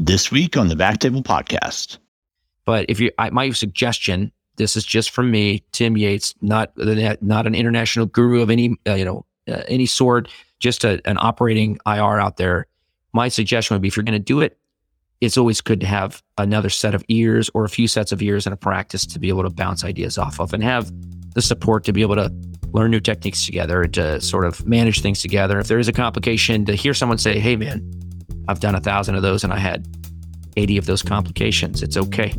This week on the Back Table Podcast. But if you, I, my suggestion, this is just from me, Tim Yates, not not an international guru of any uh, you know uh, any sort, just a, an operating IR out there. My suggestion would be if you're going to do it, it's always good to have another set of ears or a few sets of ears and a practice to be able to bounce ideas off of and have the support to be able to learn new techniques together and to sort of manage things together. If there is a complication, to hear someone say, hey, man, I've done a thousand of those and I had 80 of those complications. It's okay.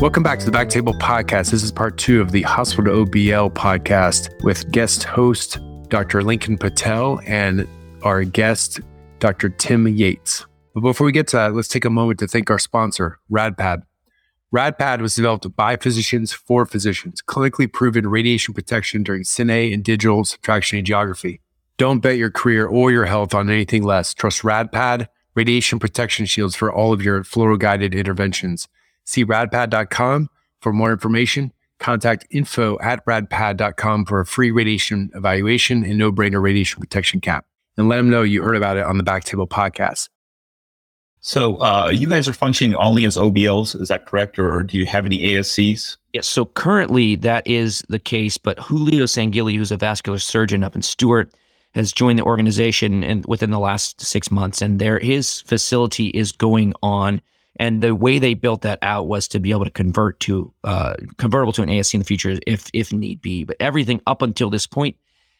Welcome back to the Back Table Podcast. This is part two of the Hospital OBL podcast with guest host Dr. Lincoln Patel and our guest, Dr. Tim Yates. But before we get to that, let's take a moment to thank our sponsor, RadPad. RadPad was developed by physicians for physicians, clinically proven radiation protection during cine and digital subtraction angiography. Don't bet your career or your health on anything less. Trust RadPad radiation protection shields for all of your fluoro guided interventions. See radpad.com for more information. Contact info at radpad.com for a free radiation evaluation and no brainer radiation protection cap. And let them know you heard about it on the Backtable podcast. So uh, you guys are functioning only as OBLs, is that correct? Or do you have any ASCs? Yes. So currently that is the case, but Julio Sanguily, who's a vascular surgeon up in Stuart, has joined the organization and within the last six months, and there his facility is going on. And the way they built that out was to be able to convert to uh, convertible to an ASC in the future if if need be. But everything up until this point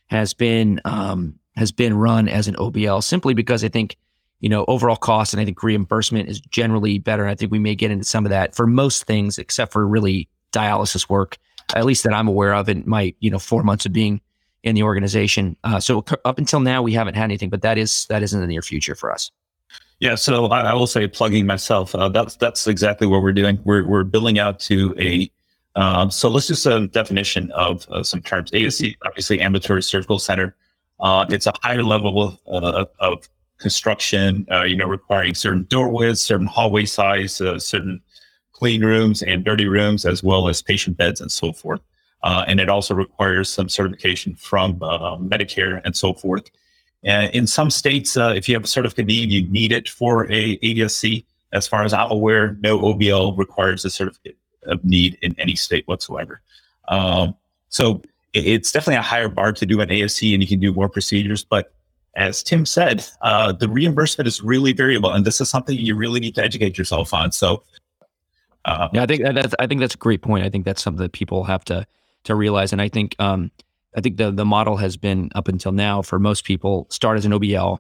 has been um, has been run as an OBL simply because I think you know, overall cost. And I think reimbursement is generally better. I think we may get into some of that for most things, except for really dialysis work, at least that I'm aware of in my, you know, four months of being in the organization. Uh, so up until now, we haven't had anything, but that is, that is in the near future for us. Yeah, so I, I will say, plugging myself, uh, that's that's exactly what we're doing. We're we're building out to a um, so let's just a definition of uh, some terms. ASC, obviously, ambulatory surgical center. Uh, it's a higher level of, uh, of construction, uh, you know, requiring certain door widths, certain hallway size, uh, certain clean rooms and dirty rooms, as well as patient beds and so forth. Uh, and it also requires some certification from uh, Medicare and so forth. And in some states, uh, if you have a certificate need, you need it for a ADSC. As far as I'm aware, no OBL requires a certificate of need in any state whatsoever. Um, so it's definitely a higher bar to do an ASC, and you can do more procedures, but as Tim said, uh, the reimbursement is really variable, and this is something you really need to educate yourself on. So, uh, yeah, I think that's I think that's a great point. I think that's something that people have to to realize, and I think um, I think the the model has been up until now for most people start as an OBL,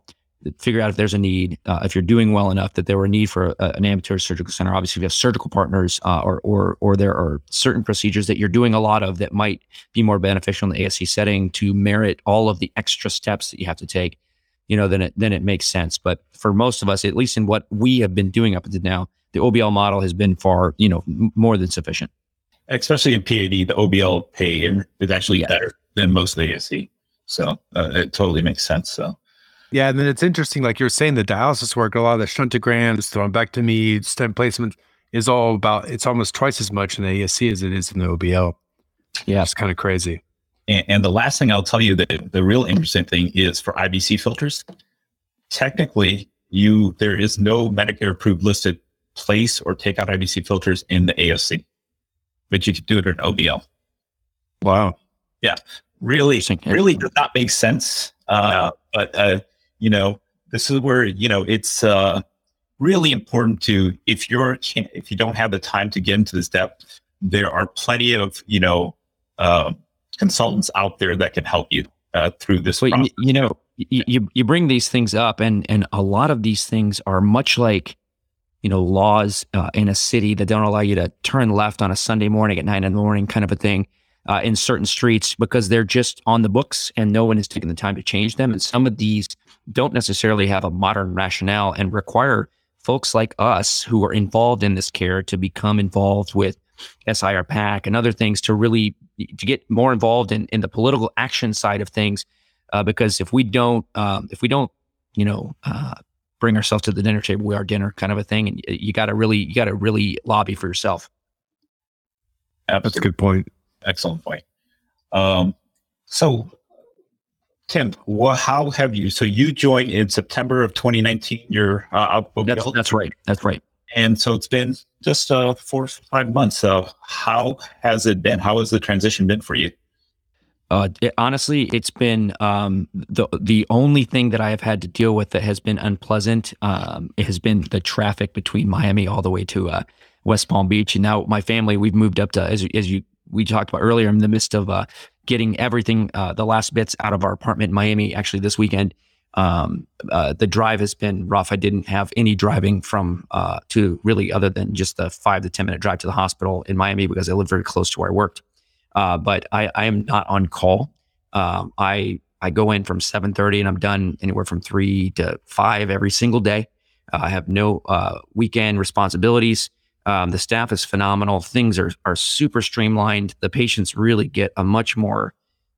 figure out if there's a need. Uh, if you're doing well enough that there were a need for a, an ambulatory surgical center, obviously if you have surgical partners, uh, or or or there are certain procedures that you're doing a lot of that might be more beneficial in the ASC setting to merit all of the extra steps that you have to take you know, then it then it makes sense. But for most of us, at least in what we have been doing up until now, the OBL model has been far, you know, m- more than sufficient. Especially in PAD, the OBL pay is actually yeah. better than most of the ASC. So uh, it totally makes sense. So. Yeah, and then it's interesting, like you're saying, the dialysis work, a lot of the shuntograms, thrombectomy, stent placement is all about. It's almost twice as much in the ASC as it is in the OBL. Yeah, it's kind of crazy. And, and the last thing I'll tell you that the real interesting thing is for IVC filters, technically you there is no Medicare approved listed place or take out IVC filters in the ASC, but you can do it in OBL. Wow. Yeah. Really, really does not make sense. Uh, but, uh, you know, this is where, you know, it's, uh, really important to, if you're, if you don't have the time to get into this depth, there are plenty of, you know, um, consultants out there that can help you uh, through this. Well, you, you, know, you you bring these things up, and and a lot of these things are much like you know laws uh, in a city that don't allow you to turn left on a Sunday morning at nine in the morning, kind of a thing. Uh, in certain streets because they're just on the books and no one has taken the time to change them. And some of these don't necessarily have a modern rationale and require folks like us who are involved in this care to become involved with SIR PAC and other things to really to get more involved in, in the political action side of things. Uh, because if we don't, um, if we don't, you know, uh, bring ourselves to the dinner table, we are dinner kind of a thing. And you got to really, you got to really lobby for yourself. Absolutely. That's a good point. Excellent point. Um, so Tim, well, how have you? So you joined in September of 2019. You're uh, that's, that's right. That's right. And so it's been just uh, four, five months. So how has it been? How has the transition been for you? Uh, it, honestly, it's been um, the the only thing that I have had to deal with that has been unpleasant. Um, it has been the traffic between Miami all the way to uh, West Palm Beach, and now my family we've moved up to as as you we talked about earlier. In the midst of uh, getting everything uh, the last bits out of our apartment in Miami. Actually, this weekend, um, uh, the drive has been rough. I didn't have any driving from uh, to really other than just the five to ten minute drive to the hospital in Miami because I live very close to where I worked. Uh, but I, I, am not on call. Um, I I go in from 7:30 and I'm done anywhere from three to five every single day. Uh, I have no uh, weekend responsibilities. Um, the staff is phenomenal. Things are are super streamlined. The patients really get a much more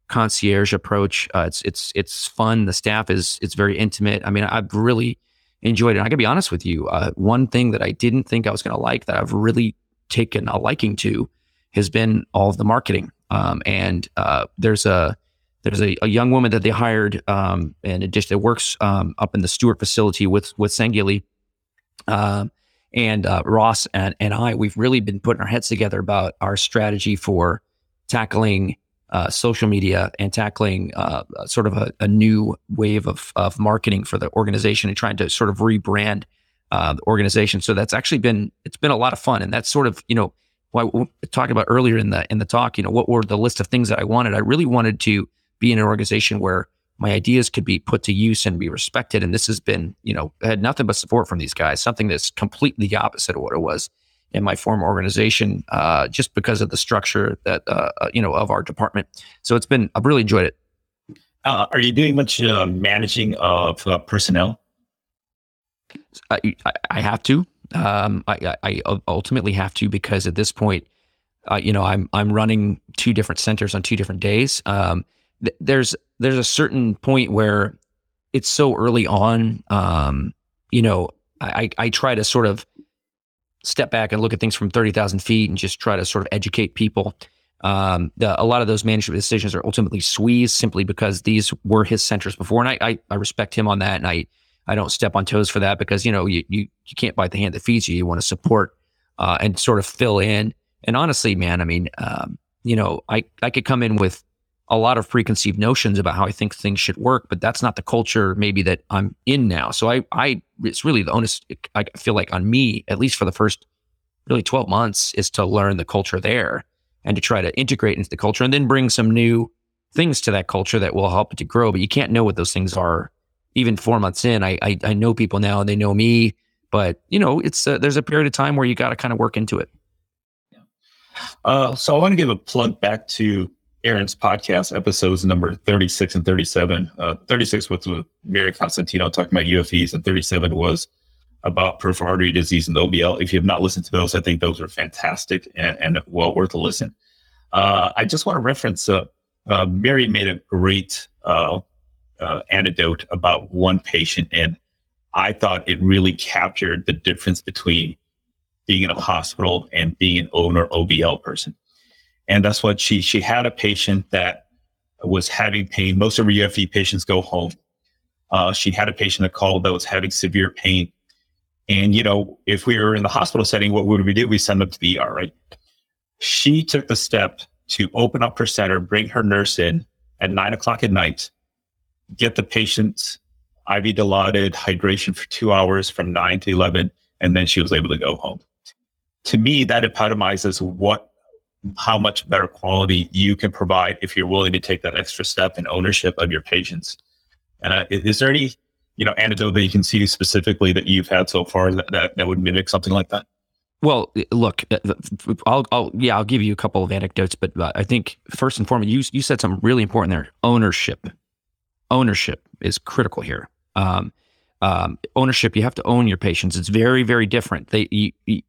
concierge approach. Uh, it's it's it's fun. The staff is it's very intimate. I mean, I've really enjoyed it. I gotta be honest with you. Uh, one thing that I didn't think I was gonna like that I've really taken a liking to has been all of the marketing. Um, and uh, there's a there's a, a, young woman that they hired, um, and it just works um, up in the Stuart facility with with Sanguily. Um, and uh, Ross and, and I, we've really been putting our heads together about our strategy for tackling uh, social media and tackling uh, sort of a, a, new wave of, of marketing for the organization and trying to sort of rebrand uh, the organization. So that's actually been it's been a lot of fun, and that's sort of you know what we talked about earlier in the in the talk. You know, what were the list of things that I wanted? I really wanted to be in an organization where my ideas could be put to use and be respected. And this has been, you know, had nothing but support from these guys. Something that's completely the opposite of what it was in my former organization, uh, just because of the structure that uh, uh you know of our department. So it's been I've really enjoyed it. Uh, are you doing much uh, managing of uh, personnel? I, I, have to. Um, I, I, ultimately have to because at this point, uh, you know, I'm I'm running two different centers on two different days. Um, th- there's there's a certain point where it's so early on. Um, you know, I I try to sort of step back and look at things from thirty thousand feet and just try to sort of educate people. Um, the, a lot of those management decisions are ultimately squeezed simply because these were his centers before, and I, I, I respect him on that, and I I don't step on toes for that because you know you you, you can't bite the hand that feeds you. You want to support uh, and sort of fill in. And honestly, man, I mean, um, you know, I I could come in with a lot of preconceived notions about how I think things should work, but that's not the culture maybe that I'm in now. So I I it's really the onus I feel like on me at least for the first really 12 months is to learn the culture there and to try to integrate into the culture and then bring some new things to that culture that will help it to grow. But you can't know what those things are even four months in, I, I, I know people now and they know me, but you know, it's uh, there's a period of time where you got to kind of work into it. Uh, so I want to give a plug back to Aaron's podcast episodes number 36 and 37. Uh, 36 was with Mary Constantino talking about UFEs, and 37 was about peripheral artery disease and OBL. If you have not listened to those, I think those are fantastic and, and well worth a listen. Uh, I just want to reference uh, uh, Mary made a great uh, uh, anecdote about one patient, and I thought it really captured the difference between being in a hospital and being an owner OBL person. And that's what she she had a patient that was having pain. Most of her UFE patients go home. Uh, she had a patient that called that was having severe pain. And you know, if we were in the hospital setting, what would we do? We send them to the ER, right? She took the step to open up her center, bring her nurse in at nine o'clock at night, get the patient's IV dilaudid hydration for two hours from nine to 11, and then she was able to go home. To me, that epitomizes what, how much better quality you can provide if you're willing to take that extra step in ownership of your patients. And uh, is there any, you know, anecdote that you can see specifically that you've had so far that, that, that would mimic something like that? Well, look, uh, I'll, I'll, yeah, I'll give you a couple of anecdotes, but uh, I think first and foremost, you, you said something really important there: ownership ownership is critical here. Um, um, ownership, you have to own your patients. It's very, very different. They, you, you,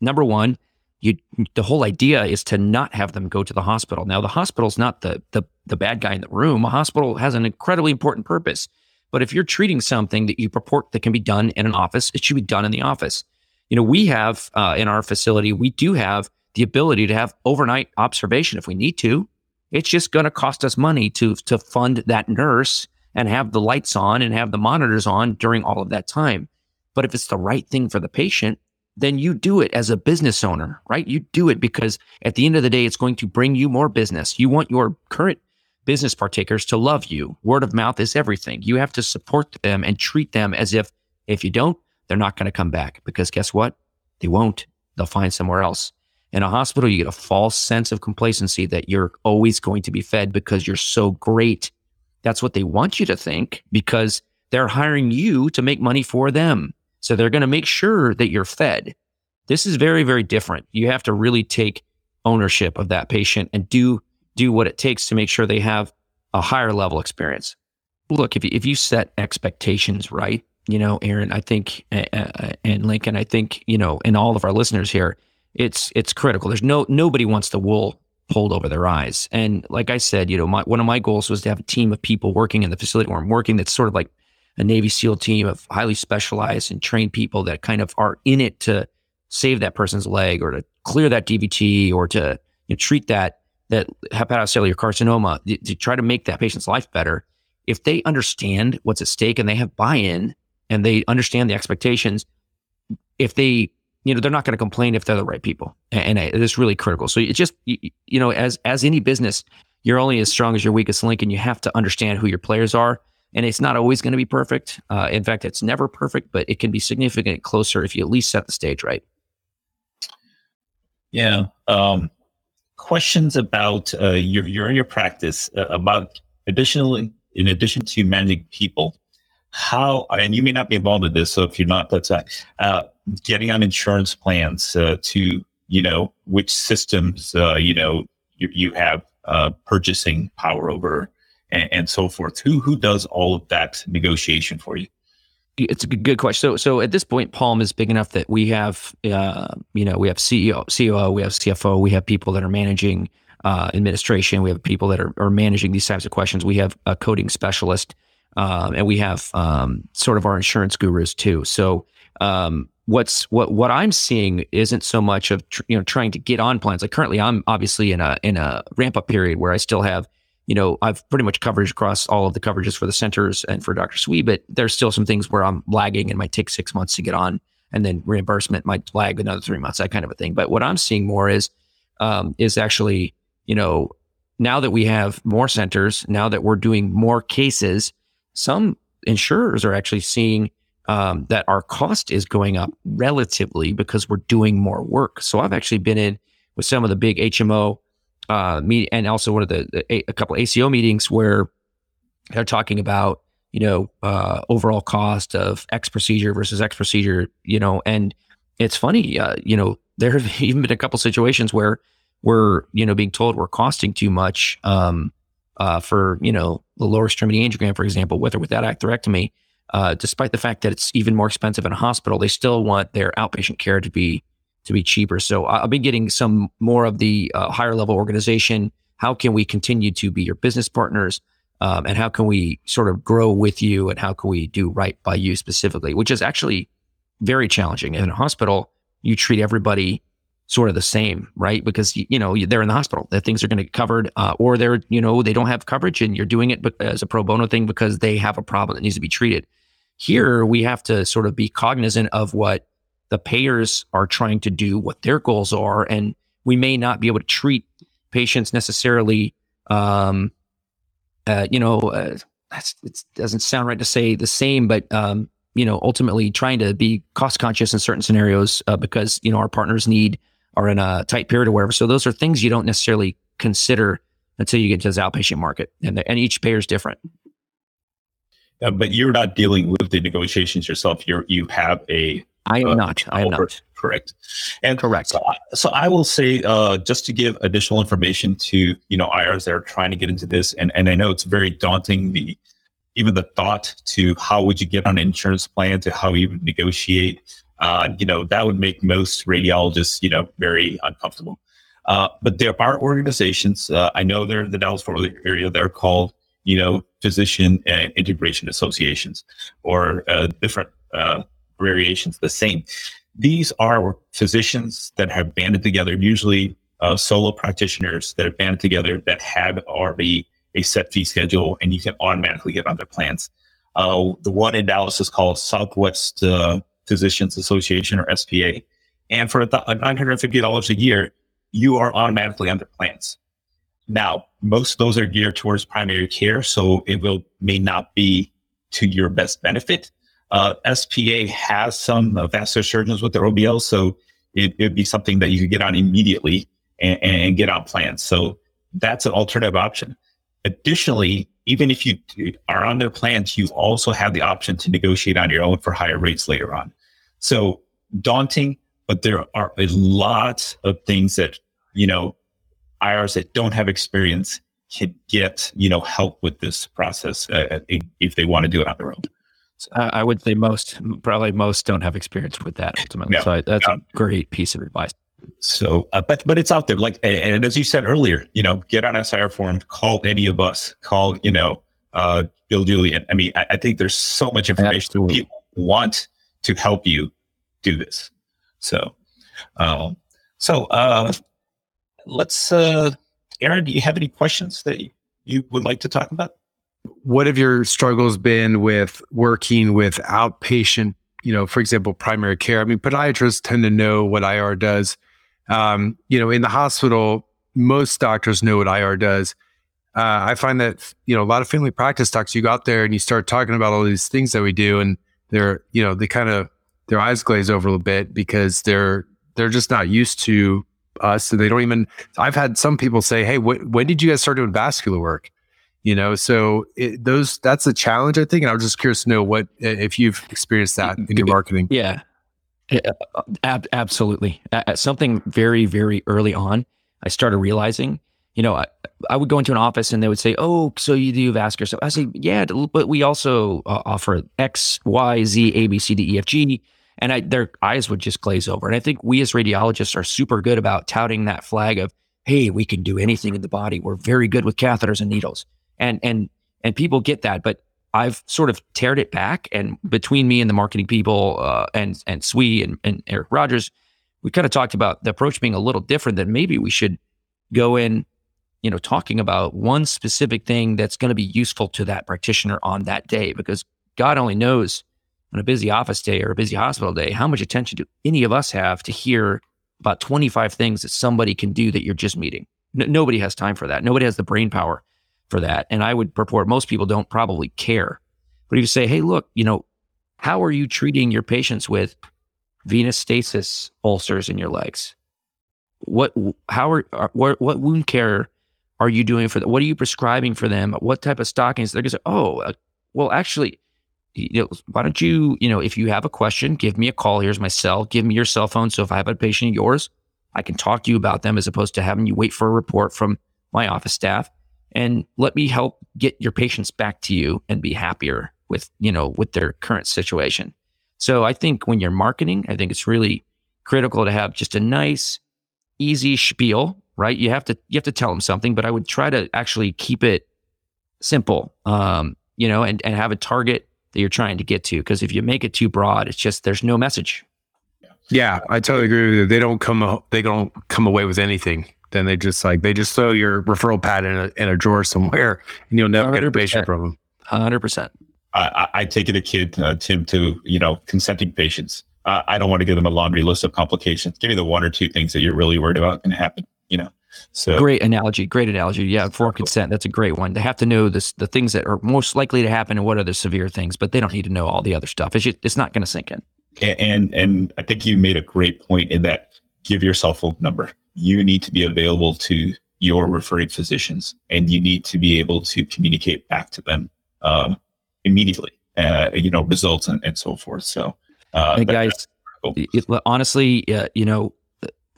number one, you, the whole idea is to not have them go to the hospital. Now, the hospital's not the, the, the bad guy in the room. A hospital has an incredibly important purpose. But if you're treating something that you purport that can be done in an office, it should be done in the office. You know, we have uh, in our facility, we do have the ability to have overnight observation if we need to. it's just going to cost us money to to fund that nurse and have the lights on and have the monitors on during all of that time. But if it's the right thing for the patient, then you do it as a business owner, right? You do it because at the end of the day, it's going to bring you more business. You want your current business partakers to love you. Word of mouth is everything. You have to support them and treat them as if, if you don't, they're not going to come back because guess what? They won't. They'll find somewhere else. In a hospital, you get a false sense of complacency that you're always going to be fed because you're so great. That's what they want you to think because they're hiring you to make money for them. So they're going to make sure that you're fed. This is very, very different. You have to really take ownership of that patient and do do what it takes to make sure they have a higher level experience. Look, if you, if you set expectations right, you know, Aaron, I think, uh, and Lincoln, I think, you know, and all of our listeners here, it's it's critical. There's no nobody wants the wool pulled over their eyes. And like I said, you know, my, one of my goals was to have a team of people working in the facility where I'm working that's sort of like a Navy SEAL team of highly specialized and trained people that kind of are in it to save that person's leg or to clear that DVT or to you know, treat that that hepatocellular carcinoma to, to try to make that patient's life better. If they understand what's at stake and they have buy-in and they understand the expectations, if they you know they're not going to complain if they're the right people, and, and it's really critical. So it's just you, you know as as any business, you're only as strong as your weakest link, and you have to understand who your players are and it's not always going to be perfect. Uh, in fact, it's never perfect, but it can be significantly closer if you at least set the stage right. Yeah. Um, questions about uh, your your your practice uh, about additionally in addition to managing people, how and you may not be involved in this, so if you're not, that's uh, getting on insurance plans uh, to you know which systems uh, you know you, you have uh, purchasing power over and, and so forth. Who who does all of that negotiation for you? It's a good, question. So, so at this point, Palm is big enough that we have, uh, you know, we have CEO, COO, we have CFO, we have people that are managing uh, administration, we have people that are, are managing these types of questions. We have a coding specialist, um, and we have um, sort of our insurance gurus too. So, um, what's what what I'm seeing isn't so much of tr- you know trying to get on plans. Like currently, I'm obviously in a in a ramp up period where I still have you know, I've pretty much coverage across all of the coverages for the centers and for Dr. Swee, but there's still some things where I'm lagging and might take six months to get on, and then reimbursement might lag another three months, that kind of a thing. But what I'm seeing more is um, is actually, you know, now that we have more centers, now that we're doing more cases, some insurers are actually seeing um, that our cost is going up relatively because we're doing more work. So I've actually been in with some of the big HMO uh, meet, and also one of the, the, a couple ACO meetings where they're talking about you know uh, overall cost of X procedure versus X procedure, you know, and it's funny, uh, you know, there have even been a couple situations where we're you know being told we're costing too much um, uh, for you know the lower extremity angiogram, for example, with or without atherectomy. Uh, despite the fact that it's even more expensive in a hospital, they still want their outpatient care to be to be cheaper. So I'll be getting some more of the uh, higher level organization. How can we continue to be your business partners? Um, and how can we sort of grow with you? And how can we do right by you specifically, which is actually very challenging. In a hospital, you treat everybody sort of the same, right? Because you know they're in the hospital, that things are going to get covered, uh, or they're you know they don't have coverage, and you're doing it as a pro bono thing because they have a problem that needs to be treated. Here, we have to sort of be cognizant of what the payers are trying to do, what their goals are, and we may not be able to treat patients necessarily. Um, uh, you know, uh, it doesn't sound right to say the same, but um, you know, ultimately trying to be cost conscious in certain scenarios uh, because you know our partners need are in a tight period or whatever. So those are things you don't necessarily consider until you get to the outpatient market, and and each payer is different. Uh, but you're not dealing with the negotiations yourself. You're you have a I am uh, not. I am not. Correct. And correct. So, so I will say, uh, just to give additional information to you know IRs that are trying to get into this, and and I know it's very daunting. The even the thought to how would you get on an insurance plan to how you would negotiate. Uh, you know that would make most radiologists you know very uncomfortable. Uh, but there are organizations. Uh, I know they're in the Dallas Fort Worth area. They're called you know physician and integration associations or uh, different uh, variations the same. These are physicians that have banded together, usually uh, solo practitioners that have banded together that have already a set fee schedule and you can automatically get on their plans. Uh, the one in Dallas is called Southwest uh, Physicians Association or SPA. And for $950 a year, you are automatically their plans. Now, most of those are geared towards primary care, so it will may not be to your best benefit. Uh, SPA has some uh, vascular surgeons with their OBL, so it would be something that you could get on immediately and, and get on plans. So that's an alternative option. Additionally, even if you are on their plans, you also have the option to negotiate on your own for higher rates later on. So daunting, but there are a lot of things that, you know, IRs that don't have experience can get, you know, help with this process uh, if they want to do it on their own. I would say most, probably most don't have experience with that ultimately. No, so that's no. a great piece of advice. So, uh, but but it's out there. Like, and, and, as you said earlier, you know, get on SIR forum, call any of us, call you know, uh, Bill Julian. I mean, I, I think there's so much information Absolutely. people want to help you do this. So, um, so uh, let's. Uh, Aaron, do you have any questions that you would like to talk about? What have your struggles been with working with outpatient? You know, for example, primary care. I mean, podiatrists tend to know what IR does um, you know, in the hospital, most doctors know what IR does. Uh, I find that you know a lot of family practice docs. You go out there and you start talking about all these things that we do, and they're you know they kind of their eyes glaze over a little bit because they're they're just not used to us, and they don't even. I've had some people say, "Hey, wh- when did you guys start doing vascular work?" You know, so it, those that's a challenge, I think. And I was just curious to know what if you've experienced that in your marketing. Yeah, Ab- absolutely. At something very, very early on, I started realizing, you know, I, I would go into an office and they would say, "Oh, so you do vascular?" So I say, "Yeah, but we also uh, offer X, Y, Z, A, B, C, D, E, F, G." And I, their eyes would just glaze over. And I think we as radiologists are super good about touting that flag of, "Hey, we can do anything in the body. We're very good with catheters and needles." And and and people get that, but I've sort of teared it back, and between me and the marketing people uh, and and Swee and, and Eric Rogers, we kind of talked about the approach being a little different. That maybe we should go in, you know, talking about one specific thing that's going to be useful to that practitioner on that day, because God only knows on a busy office day or a busy hospital day how much attention do any of us have to hear about 25 things that somebody can do that you're just meeting. Nobody has time for that. Nobody has the brain power for that. And I would purport most people don't probably care. But if you say, hey, look, you know, how are you treating your patients with venous stasis ulcers in your legs? What, how are, are what, what wound care are you doing for them? What are you prescribing for them? What type of stockings? They're going to say, oh, uh, well, actually, you know, why don't you, you know, if you have a question, give me a call. Here's my cell. Give me your cell phone. So if I have a patient of yours, I can talk to you about them as opposed to having you wait for a report from my office staff and let me help get your patients back to you and be happier with you know with their current situation. So i think when you're marketing i think it's really critical to have just a nice easy spiel right? You have to you have to tell them something but i would try to actually keep it simple um you know and, and have a target that you're trying to get to because if you make it too broad it's just there's no message. Yeah i totally agree with you. They don't come they don't come away with anything then they just like they just throw your referral pad in a, in a drawer somewhere and you'll never 100%. get a patient from them. Hundred percent. I, I take it a kid, uh, Tim, to you know consenting patients. Uh, I don't want to give them a laundry list of complications. Give me the one or two things that you're really worried about going to happen. You know. So great analogy. Great analogy. Yeah, for consent, that's a great one. They have to know this, the things that are most likely to happen and what are the severe things, but they don't need to know all the other stuff. It's just, it's not going to sink in. And, and and I think you made a great point in that. Give yourself a number you need to be available to your referring physicians and you need to be able to communicate back to them um, immediately, uh, you know, results and, and so forth. So, uh, guys, it, honestly, uh, you know,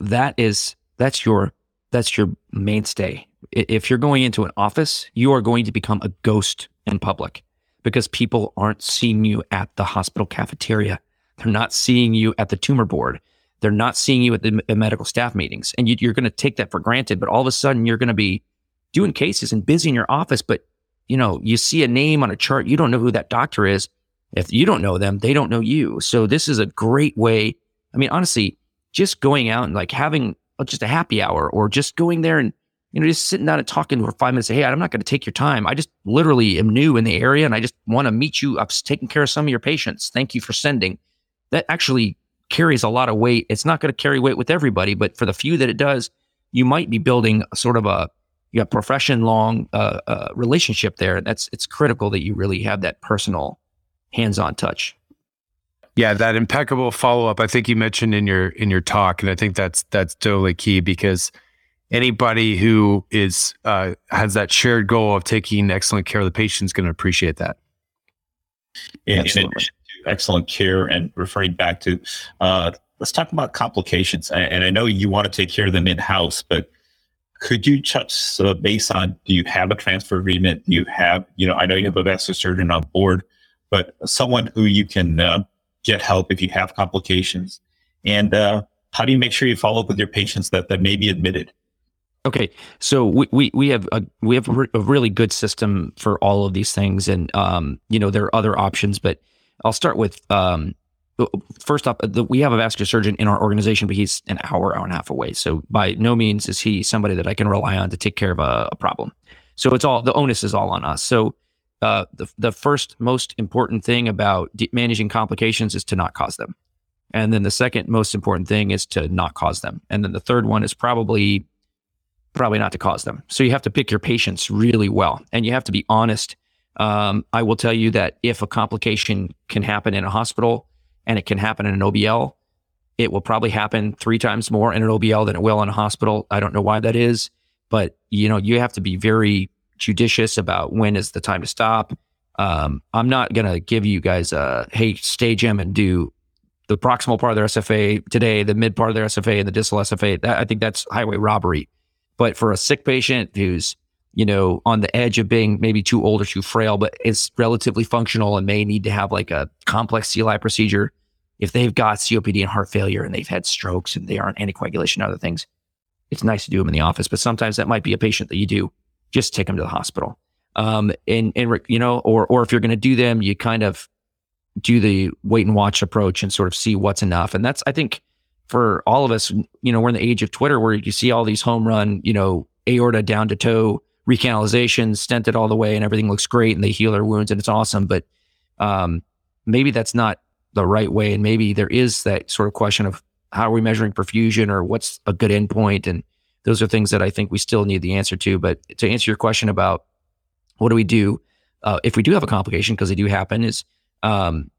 that is, that's your, that's your mainstay. If you're going into an office, you are going to become a ghost in public because people aren't seeing you at the hospital cafeteria. They're not seeing you at the tumor board. They're not seeing you at the medical staff meetings, and you, are going to take that for granted. But all of a sudden, you're going to be doing cases and busy in your office. But you know, you see a name on a chart, you don't know who that doctor is. If you don't know them, they don't know you. So this is a great way. I mean, honestly, just going out and like having just a happy hour or just going there and you know just sitting down and talking for five minutes. Say, hey, I'm not going to take your time. I just literally am new in the area and I just want to meet you. I'm taking care of some of your patients. Thank you for sending. That actually carries a lot of weight. It's not going to carry weight with everybody, but for the few that it does, you might be building sort of a you know, profession long uh, uh, relationship there. That's it's critical that you really have that personal hands on touch. Yeah, that impeccable follow up. I think you mentioned in your in your talk, and I think that's that's totally key because anybody who is uh, has that shared goal of taking excellent care of the patient is going to appreciate that. In, in excellent care and referring back to, uh, let's talk about complications. And I know you want to take care of them in house, but could you touch uh, base on do you have a transfer agreement? Do you have, you know, I know you have a vascular surgeon on board, but someone who you can uh, get help if you have complications? And uh, how do you make sure you follow up with your patients that, that may be admitted? Okay, so we, we, we have a we have a, re- a really good system for all of these things, and um, you know there are other options, but I'll start with um, first off, the, we have a vascular surgeon in our organization, but he's an hour, hour and a half away. So by no means is he somebody that I can rely on to take care of a, a problem. So it's all the onus is all on us. So uh, the the first most important thing about de- managing complications is to not cause them, and then the second most important thing is to not cause them, and then the third one is probably probably not to cause them. So you have to pick your patients really well and you have to be honest. Um, I will tell you that if a complication can happen in a hospital and it can happen in an OBL, it will probably happen three times more in an OBL than it will in a hospital. I don't know why that is, but you know, you have to be very judicious about when is the time to stop. Um, I'm not going to give you guys a, hey, stage them and do the proximal part of their SFA today, the mid part of their SFA and the distal SFA. That, I think that's highway robbery. But for a sick patient who's, you know, on the edge of being maybe too old or too frail, but is relatively functional and may need to have like a complex CLI procedure, if they've got COPD and heart failure and they've had strokes and they aren't anticoagulation and other things, it's nice to do them in the office. But sometimes that might be a patient that you do just take them to the hospital. Um, and, and, you know, or, or if you're going to do them, you kind of do the wait and watch approach and sort of see what's enough. And that's, I think, for all of us, you know, we're in the age of Twitter where you see all these home run, you know, aorta down to toe recanalizations, stented all the way, and everything looks great, and they heal their wounds, and it's awesome. But um, maybe that's not the right way, and maybe there is that sort of question of how are we measuring perfusion or what's a good endpoint, and those are things that I think we still need the answer to. But to answer your question about what do we do uh, if we do have a complication, because they do happen, is um,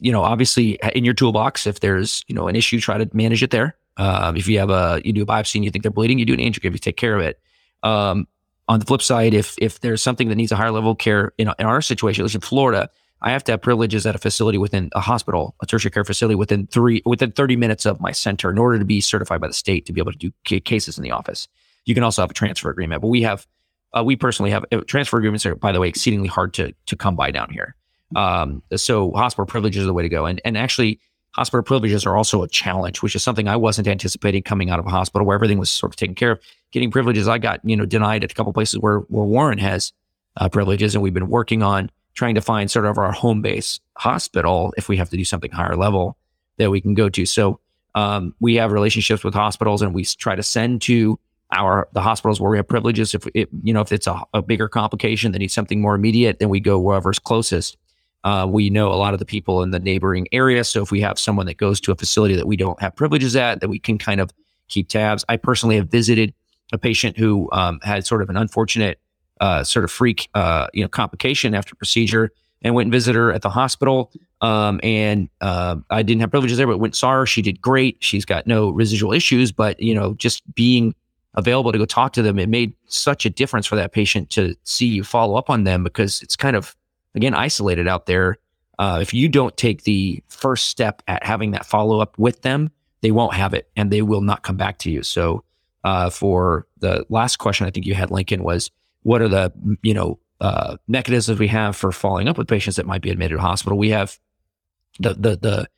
you know, obviously in your toolbox, if there's, you know, an issue, try to manage it there. Um, if you have a, you do a biopsy and you think they're bleeding, you do an angiogram, you take care of it. Um, on the flip side, if if there's something that needs a higher level of care in, in our situation, at least in Florida, I have to have privileges at a facility within a hospital, a tertiary care facility within three within 30 minutes of my center in order to be certified by the state to be able to do c- cases in the office. You can also have a transfer agreement, but we have uh, we personally have uh, transfer agreements are by the way exceedingly hard to to come by down here. Um, so hospital privileges are the way to go. And, and actually, hospital privileges are also a challenge, which is something I wasn't anticipating coming out of a hospital where everything was sort of taken care of. Getting privileges, I got, you know, denied at a couple places where, where Warren has uh, privileges. And we've been working on trying to find sort of our home base hospital if we have to do something higher level that we can go to. So um, we have relationships with hospitals and we try to send to our the hospitals where we have privileges. If it, you know if it's a, a bigger complication that needs something more immediate, then we go wherever's closest. Uh, we know a lot of the people in the neighboring area. So if we have someone that goes to a facility that we don't have privileges at, that we can kind of keep tabs. I personally have visited a patient who um, had sort of an unfortunate uh, sort of freak, uh, you know, complication after procedure, and went and visited her at the hospital. Um, and uh, I didn't have privileges there, but went saw her. She did great. She's got no residual issues, but you know, just being available to go talk to them, it made such a difference for that patient to see you follow up on them because it's kind of again isolated out there uh, if you don't take the first step at having that follow up with them they won't have it and they will not come back to you so uh, for the last question i think you had lincoln was what are the you know uh, mechanisms we have for following up with patients that might be admitted to hospital we have the the the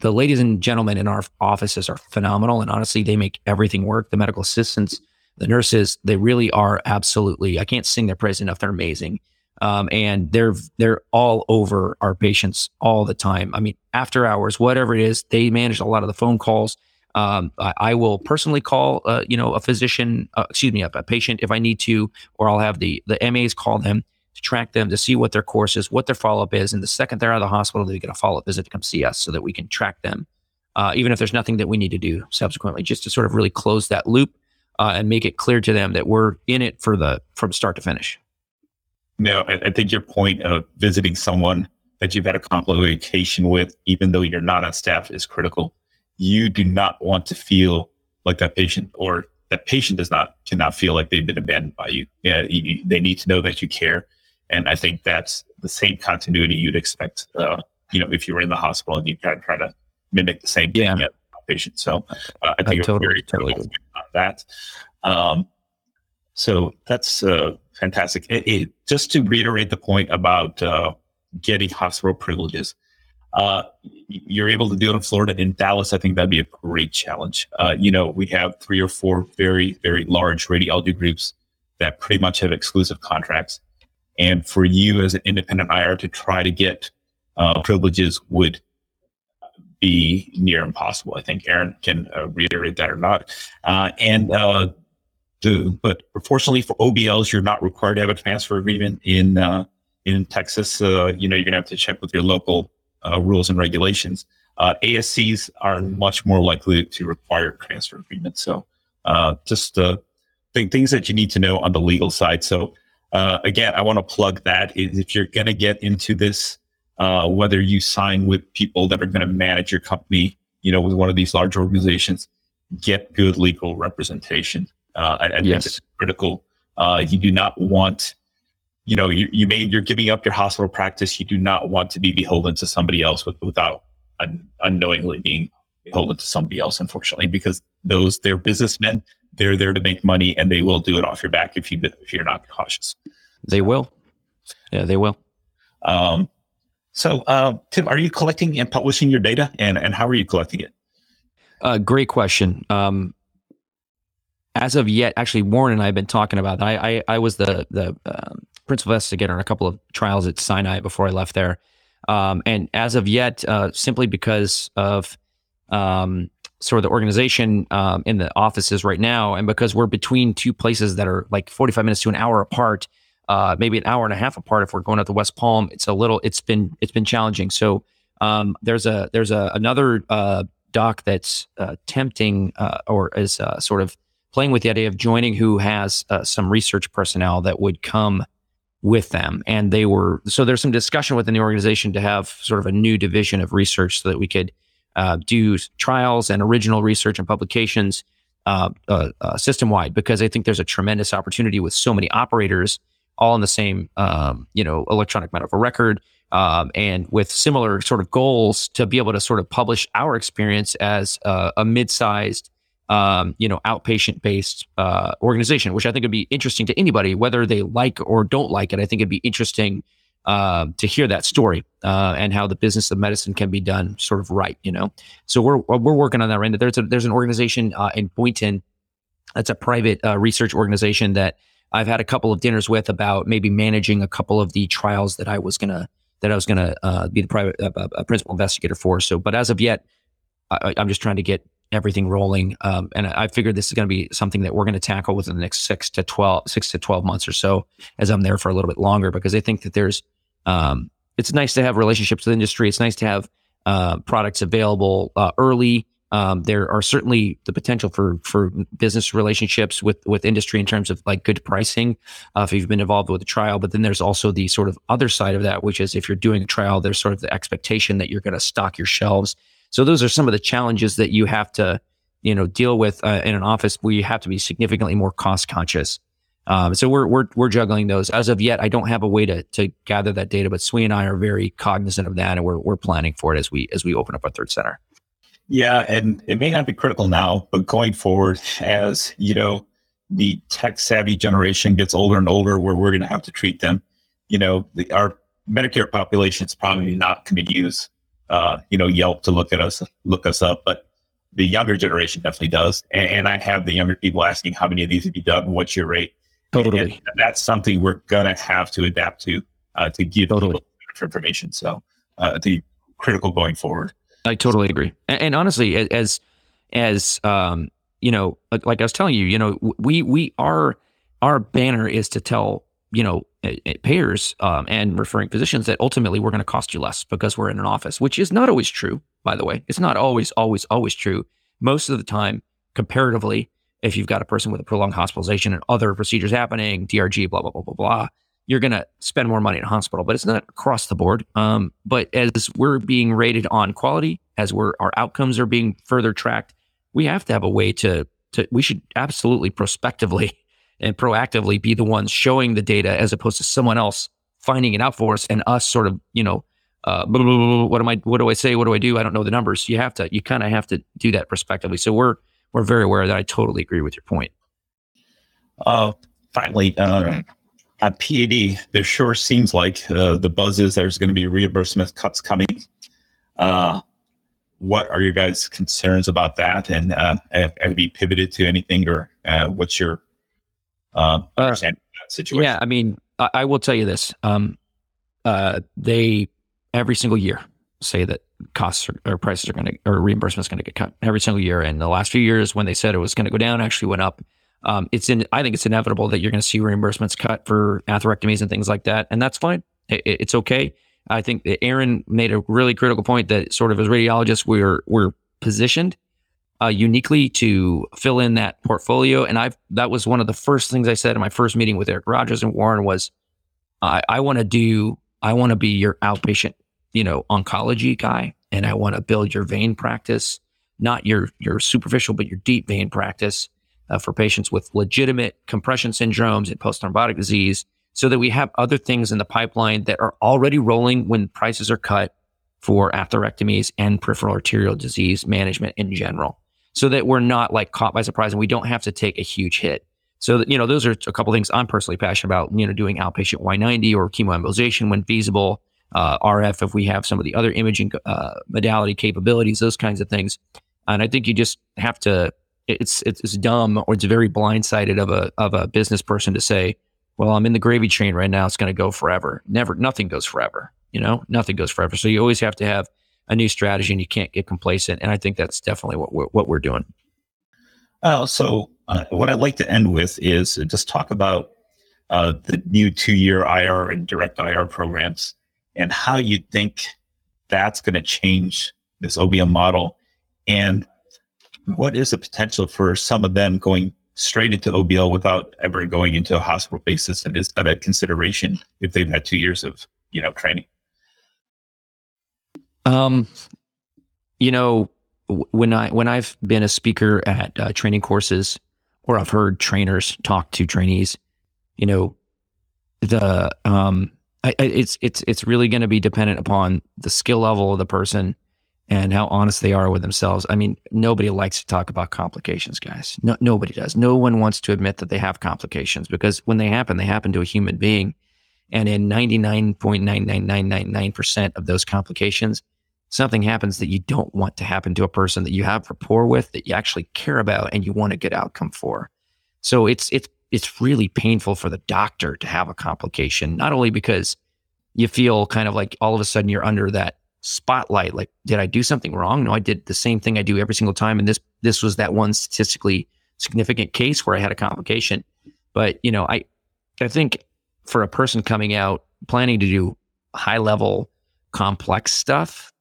the ladies and gentlemen in our offices are phenomenal and honestly they make everything work the medical assistants the nurses they really are absolutely i can't sing their praise enough they're amazing um, and they're they're all over our patients all the time. I mean, after hours, whatever it is, they manage a lot of the phone calls. Um, I, I, will personally call, uh, you know, a physician, uh, excuse me, a, a, patient if I need to, or I'll have the the MAs call them to track them to see what their course is, what their follow up is, and the second they're out of the hospital, they get a follow up visit to come see us so that we can track them, uh, even if there's nothing that we need to do subsequently, just to sort of really close that loop uh, and make it clear to them that we're in it for the from start to finish. No, I, I think your point of visiting someone that you've had a complication with, even though you're not on staff, is critical. You do not want to feel like that patient or that patient does not cannot feel like they've been abandoned by you. Yeah, you, they need to know that you care, and I think that's the same continuity you'd expect. Uh, you know, if you were in the hospital and you try, try to mimic the same thing yeah. at patient. So uh, I think I totally, very totally on that. Um, so that's uh, fantastic. It, it, just to reiterate the point about uh, getting hospital privileges. Uh, you're able to do it in Florida. In Dallas, I think that'd be a great challenge. Uh, you know, we have three or four very, very large radiology groups that pretty much have exclusive contracts. And for you as an independent IR to try to get uh, privileges would be near impossible. I think Aaron can uh, reiterate that or not. Uh, and uh, the, but fortunately for OBLs, you're not required to have a transfer agreement in uh, in Texas, uh, you know, you're going to have to check with your local uh, rules and regulations. Uh, ASCs are much more likely to require transfer agreements. So uh, just uh, th- things that you need to know on the legal side. So uh, again, I want to plug that if you're going to get into this, whether you sign with people that are going to manage your company, you know, with one of these large organizations, get good legal representation. I, I yes. think it's critical. you do not want you know, you, you may, you're giving up your hospital practice. You do not want to be beholden to somebody else with, without un, unknowingly being beholden to somebody else, unfortunately, because those, they're businessmen. They're there to make money and they will do it off your back if you, if you're not cautious. They will. Yeah, they will. Um, so, uh, Tim, are you collecting and publishing your data and, and how are you collecting it? Uh, great question. Um, as of yet, actually, Warren and I have been talking about. I I, I was the the um, principal investigator on a couple of trials at Sinai before I left there, um, and as of yet, uh, simply because of um, sort of the organization um, in the offices right now, and because we're between two places that are like forty five minutes to an hour apart, uh, maybe an hour and a half apart. If we're going out to West Palm, it's a little. It's been it's been challenging. So um, there's a there's a another uh, doc that's uh, tempting uh, or is uh, sort of playing with the idea of joining who has some research personnel that would come with them. And they were, so there's some discussion within the organization to have sort of a new division of research so that we could uh, do trials and original research and publications uh, uh, uh system wide, because I think there's a tremendous opportunity with so many operators all in the same, um, you know, electronic medical record. Um, and with similar sort of goals to be able to sort of publish our experience as a mid-sized um, you know, outpatient based uh, organization, which I think would be interesting to anybody, whether they like or don't like it. I think it'd be interesting uh, to hear that story uh, and how the business of medicine can be done sort of right. You know, so we're we're working on that right now. There's a, there's an organization uh, in Boynton that's a private uh, research organization that I've had a couple of dinners with about maybe managing a couple of the trials that I was gonna that I was gonna uh, be the private principal investigator for. So, but as of yet, I, I'm just trying to get everything rolling. Um, and I figured this is going to be something that we're going to tackle within the next six to 12, six to 12 months or so as I'm there for a little bit longer, because I think that there's, um, it's nice to have relationships with industry. It's nice to have uh, products available uh, early. Um, there are certainly the potential for for business relationships with with industry in terms of like good pricing uh, if you've been involved with a trial. But then there's also the sort of other side of that, which is if you're doing a trial, there's sort of the expectation that you're going to stock your shelves so those are some of the challenges that you have to, you know, deal with uh, in an office where you have to be significantly more cost conscious. Um, so we're we're we're juggling those. As of yet, I don't have a way to to gather that data, but Swee and I are very cognizant of that, and we're we're planning for it as we as we open up our third center. Yeah, and it may not be critical now, but going forward, as you know, the tech savvy generation gets older and older, where we're going to have to treat them. You know, the, our Medicare population is probably not going to use uh, you know, Yelp to look at us, look us up, but the younger generation definitely does. And, and, I have the younger people asking, how many of these have you done? What's your rate? Totally. And that's something we're going to have to adapt to, uh, to give totally. information. So, uh, the critical going forward. I totally agree. And, and honestly, as, as um, you know, like, like I was telling you, you know, we we are our banner is to tell you know payers um, and referring physicians that ultimately we're going to cost you less because we're in an office, which is not always true. By the way, it's not always always always true. Most of the time, comparatively, if you've got a person with a prolonged hospitalization and other procedures happening, DRG, blah blah blah blah blah, you're going to spend more money in a hospital. But it's not across the board. Um, but as we're being rated on quality, as we're our outcomes are being further tracked, we have to have a way to to. We should absolutely prospectively and proactively be the ones showing the data as opposed to someone else finding it out for us and us sort of, you know, uh, blah, blah, blah, what am I, what do I say? What do I do? I don't know the numbers. You have to, you kind of have to do that prospectively. So we're, we're very aware that I totally agree with your point. Uh, finally, uh, on PAD, there sure seems like uh, the buzz is there's going to be reimbursement cuts coming. Uh, what are your guys' concerns about that? And uh, have, have you pivoted to anything, or uh, what's your uh, understand situation. Yeah, I mean, I, I, will tell you this: um, uh, they every single year say that costs are, or prices are going to or reimbursement is going to get cut every single year. And the last few years, when they said it was going to go down, actually went up. Um, it's in. I think it's inevitable that you're going to see reimbursements cut for atherectomies and things like that, and that's fine. It, it's okay. I think Aaron made a really critical point that sort of as radiologists, we're we're positioned uh, uniquely to fill in that portfolio. And I've that was one of the first things I said in my first meeting with Eric Rogers and Warren was, I, I want to do, I want to be your outpatient, you know, oncology guy, and I want to build your vein practice, not your your superficial, but your deep vein practice uh, for patients with legitimate compression syndromes and post thrombotic disease, so that we have other things in the pipeline that are already rolling when prices are cut for atherectomies and peripheral arterial disease management in general so that we're not like caught by surprise and we don't have to take a huge hit. So that, you know, those are a couple things I'm personally passionate about, you know, doing outpatient Y90 or chemoembolization when feasible, uh, RF if we have some of the other imaging uh, modality capabilities, those kinds of things. And I think you just have to, it's, it's dumb or it's very blindsided of a, of a business person to say, well, I'm in the gravy train right now. It's going to go forever. Never, nothing goes forever. You know, nothing goes forever. So you always have to have a new strategy and you can't get complacent. And I think that's definitely what we're, what we're doing. Uh, so uh, what I'd like to end with is just talk about uh, the new two-year IR and direct IR programs and how you think that's going to change this OBM model and what is the potential for some of them going straight into OBL without ever going into a hospital basis and is that a consideration if they've had two years of you know training um, you know, when I when I've been a speaker at uh, training courses, or I've heard trainers talk to trainees, you know, the um, I, it's it's it's really going to be dependent upon the skill level of the person and how honest they are with themselves. I mean, nobody likes to talk about complications, guys. No, nobody does. No one wants to admit that they have complications because when they happen, they happen to a human being. And in 99.99999% of those complications, something happens that you don't want to happen to a person that you have rapport with, that you actually care about and you want a good outcome for. So it's it's it's really painful for the doctor to have a complication, not only because you feel kind of like all of a sudden you're under that spotlight like did I do something wrong? No, I did the same thing I do every single time and this this was that one statistically significant case where I had a complication. But, you know, I I think for a person coming out planning to do high level complex stuff,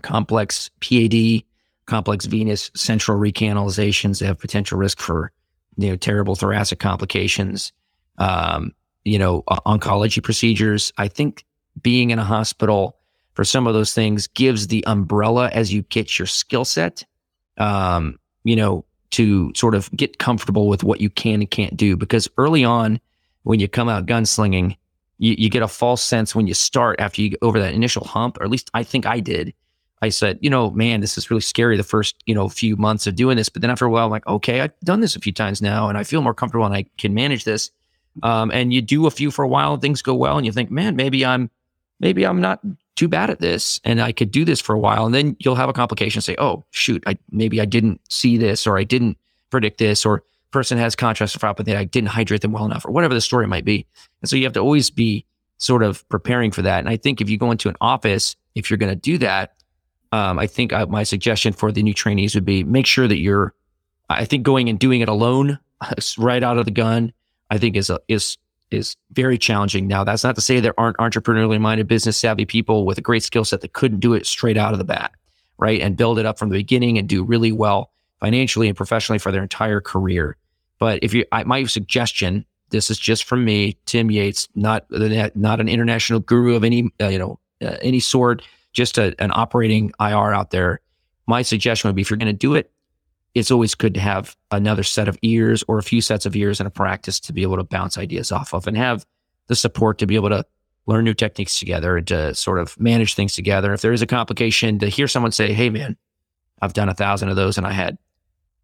complex PAD, complex venous central recanalizations that have potential risk for you know terrible thoracic complications, um, you know oncology procedures. I think being in a hospital for some of those things gives the umbrella as you get your skill set. Um, you know, to sort of get comfortable with what you can and can't do. Because early on, when you come out gunslinging, you, you get a false sense when you start after you get over that initial hump, or at least I think I did. I said, you know, man, this is really scary the first, you know, few months of doing this. But then after a while, I'm like, okay, I've done this a few times now and I feel more comfortable and I can manage this. Um, and you do a few for a while and things go well and you think, man, maybe I'm, maybe I'm not too bad at this and I could do this for a while. And then you'll have a complication say, oh, shoot, I, maybe I didn't see this or I didn't predict this or person has contrast nephropathy. I didn't hydrate them well enough or whatever the story might be. And so you have to always be sort of preparing for that. And I think if you go into an office, if you're going to do that, um, I think uh, my suggestion for the new trainees would be make sure that you're. I think going and doing it alone, right out of the gun, I think is a, is is very challenging. Now, that's not to say there aren't entrepreneurially minded, business savvy people with a great skill set that couldn't do it straight out of the bat, right, and build it up from the beginning and do really well financially and professionally for their entire career. But if you, I, my suggestion, this is just from me, Tim Yates, not not an international guru of any uh, you know uh, any sort, just a, an operating IR out there. My suggestion would be if you're going to do it, it's always good to have another set of ears or a few sets of ears and a practice to be able to bounce ideas off of and have the support to be able to learn new techniques together and to sort of manage things together. If there is a complication, to hear someone say, Hey, man, I've done a thousand of those and I had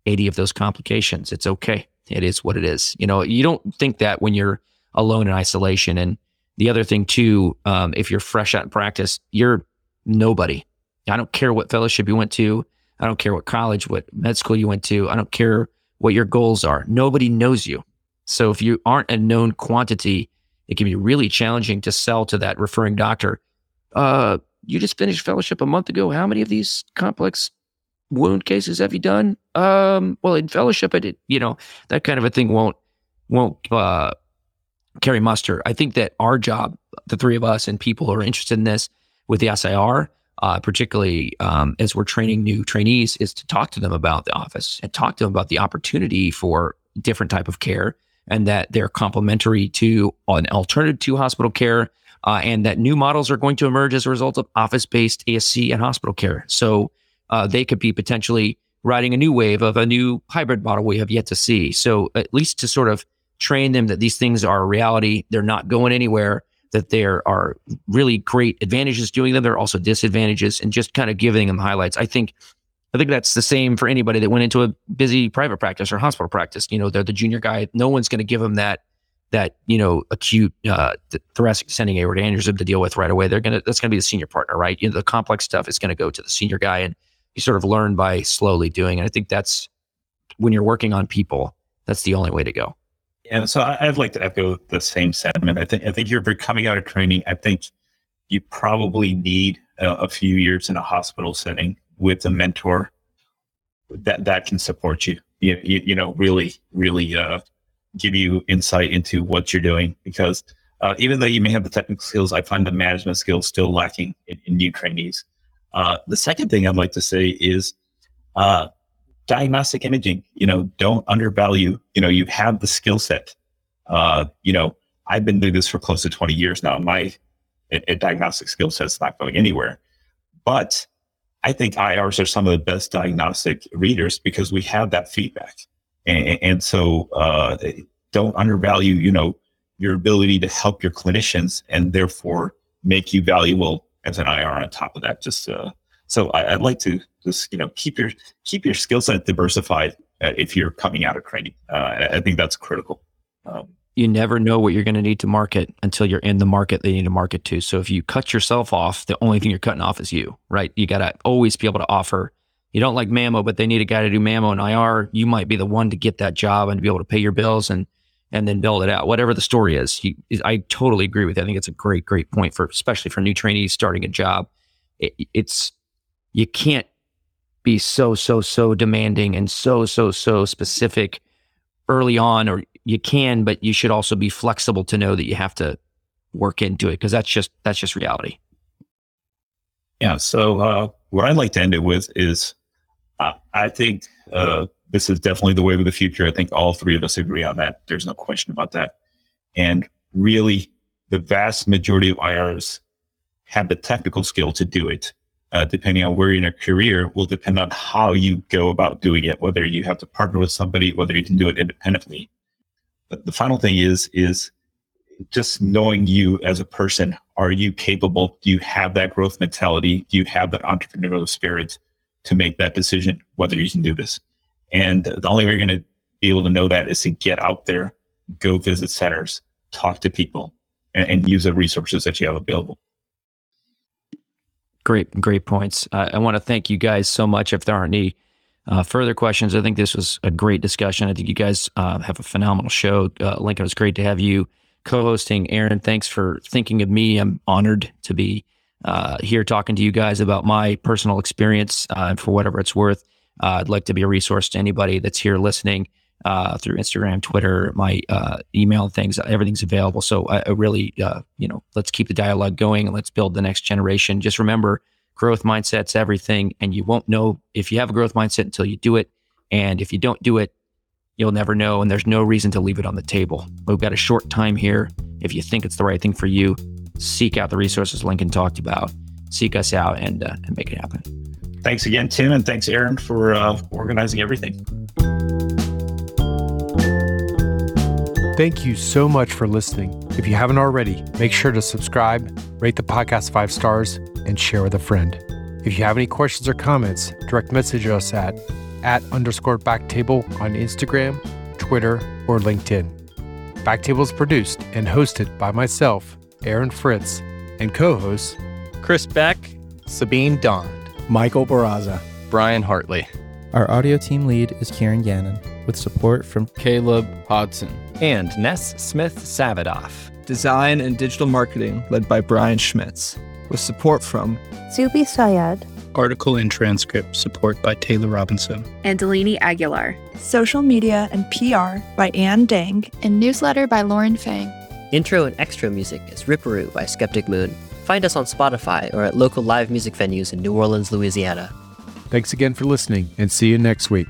80 of those complications. It's okay. It is what it is. You know, you don't think that when you're alone in isolation. And the other thing, too, um, if you're fresh out in practice, you're nobody. I don't care what fellowship you went to. I don't care what college, what med school you went to. I don't care what your goals are. Nobody knows you. So if you aren't a known quantity, it can be really challenging to sell to that referring doctor. Uh, you just finished fellowship a month ago. How many of these complex wound cases have you done? Um, well, in fellowship, I did. You know that kind of a thing won't won't uh, carry muster. I think that our job, the three of us and people who are interested in this with the SIR, uh, particularly um, as we're training new trainees, is to talk to them about the office and talk to them about the opportunity for different type of care and that they're complementary to an alternative to hospital care uh, and that new models are going to emerge as a result of office-based ASC and hospital care. So uh, they could be potentially riding a new wave of a new hybrid model we have yet to see. So at least to sort of train them that these things are a reality, they're not going anywhere, that there are really great advantages doing them. There are also disadvantages, and just kind of giving them highlights. I think, I think that's the same for anybody that went into a busy private practice or hospital practice. You know, they're the junior guy. No one's going to give them that that you know acute uh, thoracic descending aortic aneurysm to deal with right away. They're gonna that's gonna be the senior partner, right? You know, the complex stuff is going to go to the senior guy, and you sort of learn by slowly doing. And I think that's when you're working on people, that's the only way to go. And so I, would like to echo the same sentiment. I think I think you're coming out of training. I think you probably need a, a few years in a hospital setting with a mentor that that can support you. You, you, you know, really, really uh, give you insight into what you're doing. Because uh, even though you may have the technical skills, I find the management skills still lacking in, in new trainees. Uh, the second thing I'd like to say is uh, diagnostic imaging, you know, don't undervalue, you know, you have the skill set. Uh, you know, I've been doing this for close to 20 years now. My a, a diagnostic skill set is not going anywhere. But I think IRs are some of the best diagnostic readers because we have that feedback. And, and so uh, don't undervalue, you know, your ability to help your clinicians and therefore make you valuable as an IR on top of that. Just uh, so I, would like to just you know keep your keep your skill set diversified uh, if you're coming out of training. Uh, I think that's critical. Um, you never know what you're going to need to market until you're in the market you need to market to. So if you cut yourself off, the only thing you're cutting off is you, right? You got to always be able to offer. You don't like mammo, but they need a guy to do mammo and IR. You might be the one to get that job and be able to pay your bills and and then build it out. Whatever the story is, he, I totally agree with you. I think it's a great, great point for especially for new trainees starting a job. It, it's you can't be so so so demanding and so so so specific early on or you can but you should also be flexible to know that you have to work into it because that's just that's just reality. Yeah so uh, what i'd like to end it with is uh, i think uh, this is definitely the wave of the future. I think all three of us agree on that. There's no question about that. And really the vast majority of irs have the technical skill to do it uh, depending on where you're in your career, will depend on how you go about doing it, whether you have to partner with somebody, whether you can do it independently. But the final thing is, is just knowing you as a person. Are you capable? Do you have that growth mentality? Do you have that entrepreneurial spirit to make that decision, whether you can do this? And the only way you're going to be able to know that is to get out there, go visit centers, talk to people, and, and use the resources that you have available. Great, great points. Uh, I want to thank you guys so much. If there aren't any uh, further questions, I think this was a great discussion. I think you guys uh, have a phenomenal show. Uh, Lincoln, it was great to have you co-hosting. Aaron, thanks for thinking of me. I'm honored to be uh, here talking to you guys about my personal experience uh, and for whatever it's worth. I'd like to be a resource to anybody that's here listening uh, through Instagram, Twitter, my uh, email, things. Everything's available. So I, I really, uh, you know, let's keep the dialogue going and let's build the next generation. Just remember, growth mindset's everything, and you won't know if you have a growth mindset until you do it. And if you don't do it, you'll never know. And there's no reason to leave it on the table. We've got a short time here. If you think it's the right thing for you, seek out the resources Lincoln talked about. Seek us out and uh, and make it happen. Thanks again, Tim, and thanks, Aaron, for uh, organizing everything. Thank you so much for listening. If you haven't already, make sure to subscribe, rate the podcast five stars, and share with a friend. If you have any questions or comments, direct message us at at underscore backtable on Instagram, Twitter, or LinkedIn. Backtable is produced and hosted by myself, Aaron Fritz, and co-hosts Chris Beck, Sabeen Dhand, Michael Barraza, Brian Hartley. Our audio team lead is Kieran Gannon, with support from Caleb Hodson, and Ness Smith Savadoff. Design and Digital Marketing led by Brian Schmitz, with support from Zubi Sayed, Article and transcript support by Taylor Robinson, and Delaney Aguilar. Social media and PR by Ann Dang, and newsletter by Lauren Fang. Intro and extra music is Ripperoo by Skeptic Moon. Find us on Spotify or at local live music venues in New Orleans, Louisiana. Thanks again for listening and see you next week.